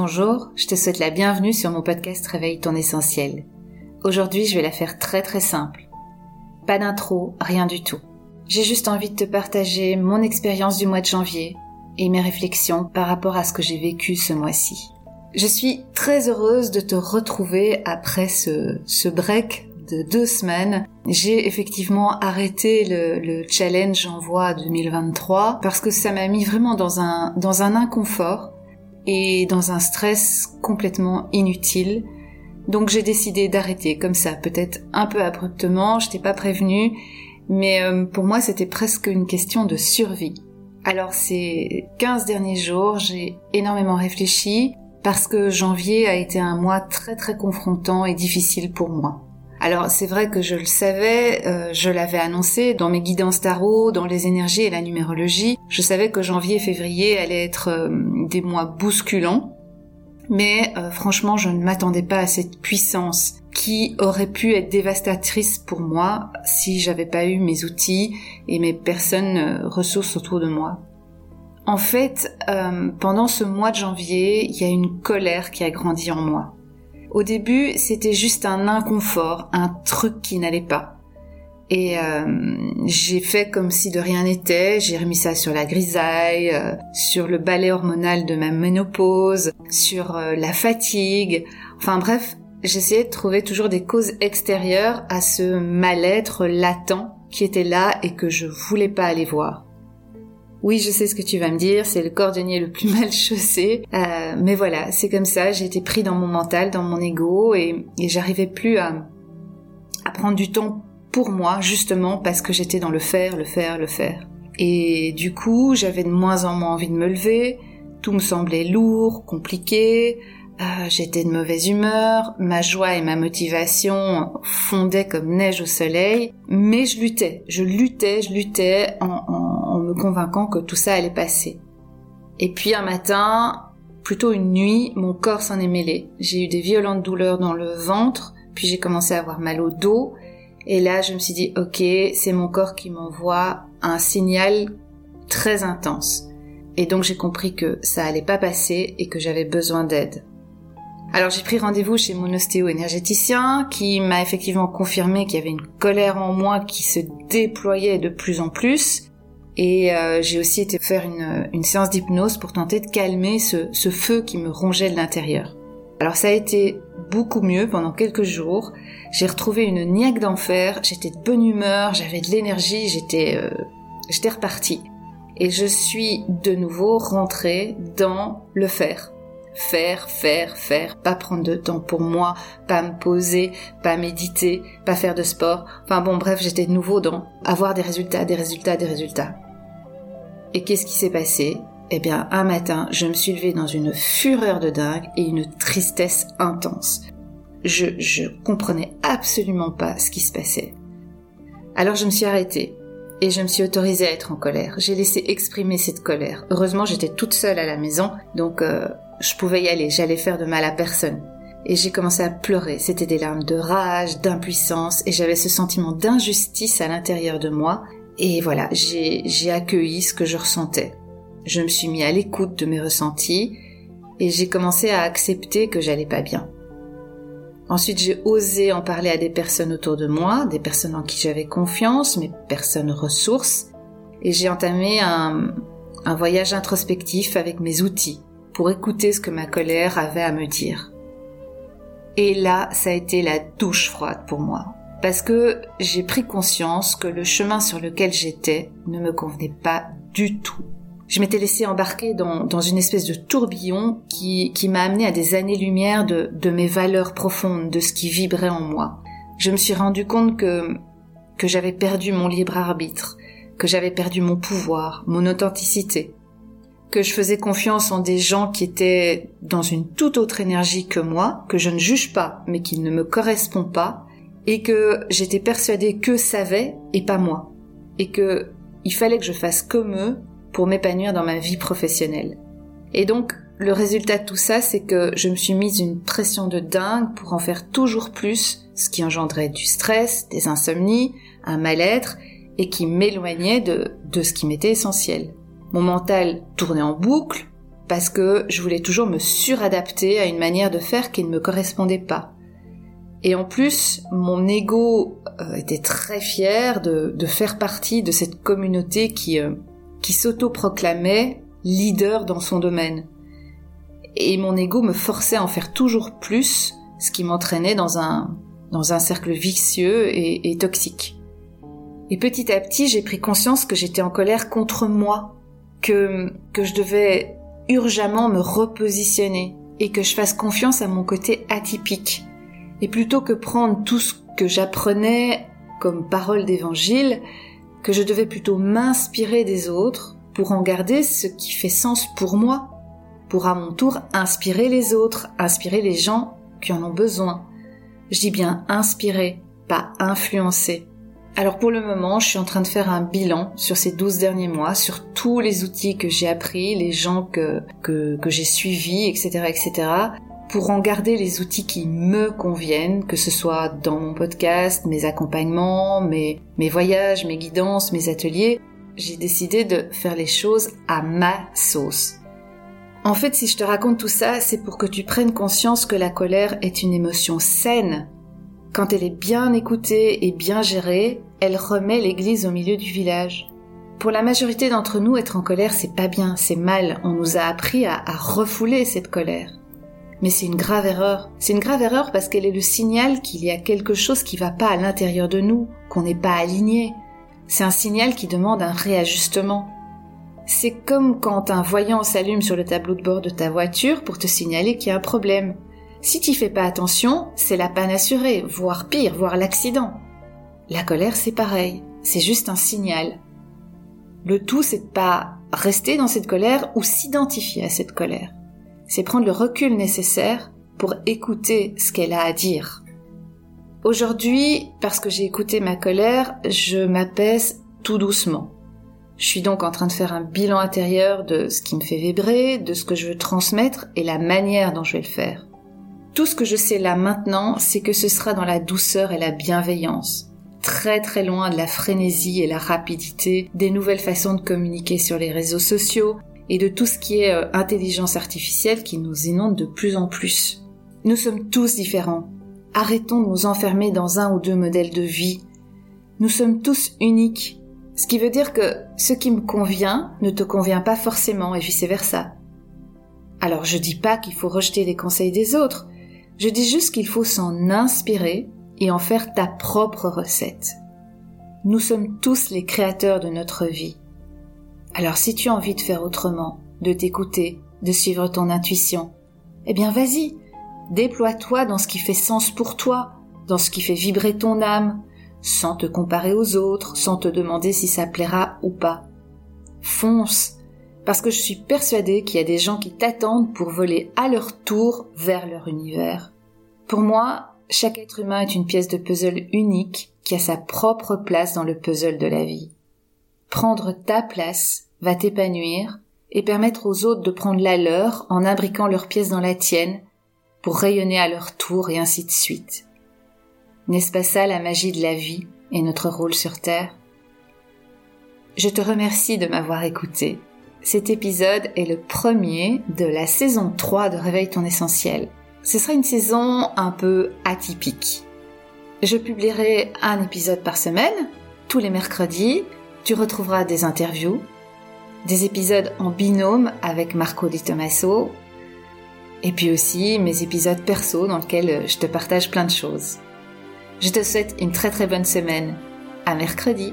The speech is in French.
Bonjour, je te souhaite la bienvenue sur mon podcast Réveille ton essentiel. Aujourd'hui, je vais la faire très très simple. Pas d'intro, rien du tout. J'ai juste envie de te partager mon expérience du mois de janvier et mes réflexions par rapport à ce que j'ai vécu ce mois-ci. Je suis très heureuse de te retrouver après ce, break de deux semaines. J'ai effectivement arrêté le, le challenge Envoi 2023 parce que ça m'a mis vraiment dans un, dans un inconfort et dans un stress complètement inutile. Donc j'ai décidé d'arrêter comme ça, peut-être un peu abruptement, je t'ai pas prévenu, mais euh, pour moi c'était presque une question de survie. Alors ces 15 derniers jours, j'ai énormément réfléchi parce que janvier a été un mois très très confrontant et difficile pour moi. Alors c'est vrai que je le savais, euh, je l'avais annoncé dans mes guidances tarot, dans les énergies et la numérologie. Je savais que janvier et février allaient être euh, des mois bousculants, mais euh, franchement je ne m'attendais pas à cette puissance qui aurait pu être dévastatrice pour moi si j'avais pas eu mes outils et mes personnes ressources autour de moi. En fait, pendant ce mois de janvier, il y a une colère qui a grandi en moi. Au début, c'était juste un inconfort, un truc qui n'allait pas. Et euh, j'ai fait comme si de rien n'était, j'ai remis ça sur la grisaille, euh, sur le balai hormonal de ma ménopause, sur euh, la fatigue, enfin bref, j'essayais de trouver toujours des causes extérieures à ce mal-être latent qui était là et que je voulais pas aller voir. Oui, je sais ce que tu vas me dire, c'est le cordonnier le plus mal chaussé. Euh, mais voilà, c'est comme ça, j'ai été pris dans mon mental, dans mon ego, et, j'arrivais plus à, prendre du temps pour moi, justement parce que j'étais dans le faire, le faire, le faire. Et du coup, j'avais de moins en moins envie de me lever, tout me semblait lourd, compliqué, euh, j'étais de mauvaise humeur, ma joie et ma motivation fondaient comme neige au soleil, mais je luttais, je luttais, je luttais en, me convainquant que tout ça allait passer. Et puis un matin, plutôt une nuit, mon corps s'en est mêlé. J'ai eu des violentes douleurs dans le ventre, puis j'ai commencé à avoir mal au dos, et là je me suis dit, ok, c'est mon corps qui m'envoie un signal très intense. Et donc j'ai compris que ça allait pas passer et que j'avais besoin d'aide. Alors j'ai pris rendez-vous chez mon ostéo-énergéticien qui m'a effectivement confirmé qu'il y avait une colère en moi qui se déployait de plus en plus. Et euh, j'ai aussi été faire une, séance d'hypnose pour tenter de calmer ce, feu qui me rongeait de l'intérieur. Alors ça a été beaucoup mieux pendant quelques jours. J'ai retrouvé une niaque d'enfer, j'étais de bonne humeur, j'avais de l'énergie, j'étais euh, j'étais repartie. Et je suis de nouveau rentrée dans le faire faire, faire, faire, pas prendre de temps pour moi, pas me poser, pas méditer, pas faire de sport. Enfin bon, bref, j'étais de nouveau dans avoir des résultats, des résultats, des résultats. Et qu'est-ce qui s'est passé? Eh bien, un matin, je me suis levée dans une fureur de dingue et une tristesse intense. Je, je comprenais absolument pas ce qui se passait. Alors je me suis arrêtée et je me suis autorisée à être en colère. J'ai laissé exprimer cette colère. Heureusement, j'étais toute seule à la maison, donc euh, je pouvais y aller, j'allais faire de mal à personne. Et j'ai commencé à pleurer. C'était des larmes de rage, d'impuissance, et j'avais ce sentiment d'injustice à l'intérieur de moi. Et voilà, j'ai accueilli ce que je ressentais. Je me suis mis à l'écoute de mes ressentis, et j'ai commencé à accepter que j'allais pas bien. Ensuite, j'ai osé en parler à des personnes autour de moi, des personnes en qui j'avais confiance, mes personnes ressources, et j'ai entamé un, un voyage introspectif avec mes outils pour écouter ce que ma colère avait à me dire. Et là, ça a été la douche froide pour moi. Parce que j'ai pris conscience que le chemin sur lequel j'étais ne me convenait pas du tout. Je m'étais laissé embarquer dans, dans, une espèce de tourbillon qui, qui m'a amené à des années-lumière de, de mes valeurs profondes, de ce qui vibrait en moi. Je me suis rendu compte que, que j'avais perdu mon libre arbitre, que j'avais perdu mon pouvoir, mon authenticité, que je faisais confiance en des gens qui étaient dans une toute autre énergie que moi, que je ne juge pas, mais qui ne me correspond pas, et que j'étais persuadée qu'eux savaient et pas moi, et que il fallait que je fasse comme eux pour m'épanouir dans ma vie professionnelle. Et donc, le résultat de tout ça, c'est que je me suis mise une pression de dingue pour en faire toujours plus, ce qui engendrait du stress, des insomnies, un mal-être, et qui m'éloignait de, de ce qui m'était essentiel. Mon mental tournait en boucle, parce que je voulais toujours me suradapter à une manière de faire qui ne me correspondait pas. Et en plus, mon ego euh, était très fier de, faire partie de cette communauté qui, euh, qui s'auto-proclamait leader dans son domaine. Et mon ego me forçait à en faire toujours plus, ce qui m'entraînait dans un, dans un cercle vicieux et, et toxique. Et petit à petit, j'ai pris conscience que j'étais en colère contre moi, que, que je devais urgemment me repositionner et que je fasse confiance à mon côté atypique. Et plutôt que prendre tout ce que j'apprenais comme parole d'évangile, que je devais plutôt m'inspirer des autres pour en garder ce qui fait sens pour moi, pour à mon tour inspirer les autres, inspirer les gens qui en ont besoin. Je dis bien inspirer, pas influencer. Alors pour le moment, je suis en train de faire un bilan sur ces 12 derniers mois, sur tous les outils que j'ai appris, les gens que, que, que j'ai suivis, etc., etc., pour en garder les outils qui me conviennent, que ce soit dans mon podcast, mes accompagnements, mes, voyages, mes guidances, mes ateliers. J'ai décidé de faire les choses à ma sauce. En fait, si je te raconte tout ça, c'est pour que tu prennes conscience que la colère est une émotion saine. Quand elle est bien écoutée et bien gérée, elle remet l'église au milieu du village. Pour la majorité d'entre nous, être en colère, c'est pas bien, c'est mal. On nous a appris à refouler cette colère. Mais c'est une grave erreur. C'est une grave erreur parce qu'elle est le signal qu'il y a quelque chose qui va pas à l'intérieur de nous, qu'on n'est pas aligné. C'est un signal qui demande un réajustement. C'est comme quand un voyant s'allume sur le tableau de bord de ta voiture pour te signaler qu'il y a un problème. Si tu fais pas attention, c'est la panne assurée, voire pire, voire l'accident. La colère, c'est pareil. C'est juste un signal. Le tout, c'est de pas rester dans cette colère ou s'identifier à cette colère c'est prendre le recul nécessaire pour écouter ce qu'elle a à dire. Aujourd'hui, parce que j'ai écouté ma colère, je m'apaise tout doucement. Je suis donc en train de faire un bilan intérieur de ce qui me fait vibrer, de ce que je veux transmettre et la manière dont je vais le faire. Tout ce que je sais là maintenant, c'est que ce sera dans la douceur et la bienveillance, très très loin de la frénésie et la rapidité des nouvelles façons de communiquer sur les réseaux sociaux, et de tout ce qui est euh, intelligence artificielle qui nous inonde de plus en plus. Nous sommes tous différents. Arrêtons de nous enfermer dans un ou deux modèles de vie. Nous sommes tous uniques. Ce qui veut dire que ce qui me convient ne te convient pas forcément et vice versa. Alors je dis pas qu'il faut rejeter les conseils des autres. Je dis juste qu'il faut s'en inspirer et en faire ta propre recette. Nous sommes tous les créateurs de notre vie. Alors si tu as envie de faire autrement, de t'écouter, de suivre ton intuition, eh bien vas-y, déploie-toi dans ce qui fait sens pour toi, dans ce qui fait vibrer ton âme, sans te comparer aux autres, sans te demander si ça plaira ou pas. Fonce, parce que je suis persuadée qu'il y a des gens qui t'attendent pour voler à leur tour vers leur univers. Pour moi, chaque être humain est une pièce de puzzle unique qui a sa propre place dans le puzzle de la vie. Prendre ta place va t'épanouir et permettre aux autres de prendre la leur en imbriquant leurs pièces dans la tienne pour rayonner à leur tour et ainsi de suite. N'est-ce pas ça la magie de la vie et notre rôle sur Terre? Je te remercie de m'avoir écouté. Cet épisode est le premier de la saison 3 de Réveille ton essentiel. Ce sera une saison un peu atypique. Je publierai un épisode par semaine, tous les mercredis. Tu retrouveras des interviews, des épisodes en binôme avec Marco Di Tommaso, et puis aussi mes épisodes perso dans lesquels je te partage plein de choses. Je te souhaite une très très bonne semaine. À mercredi.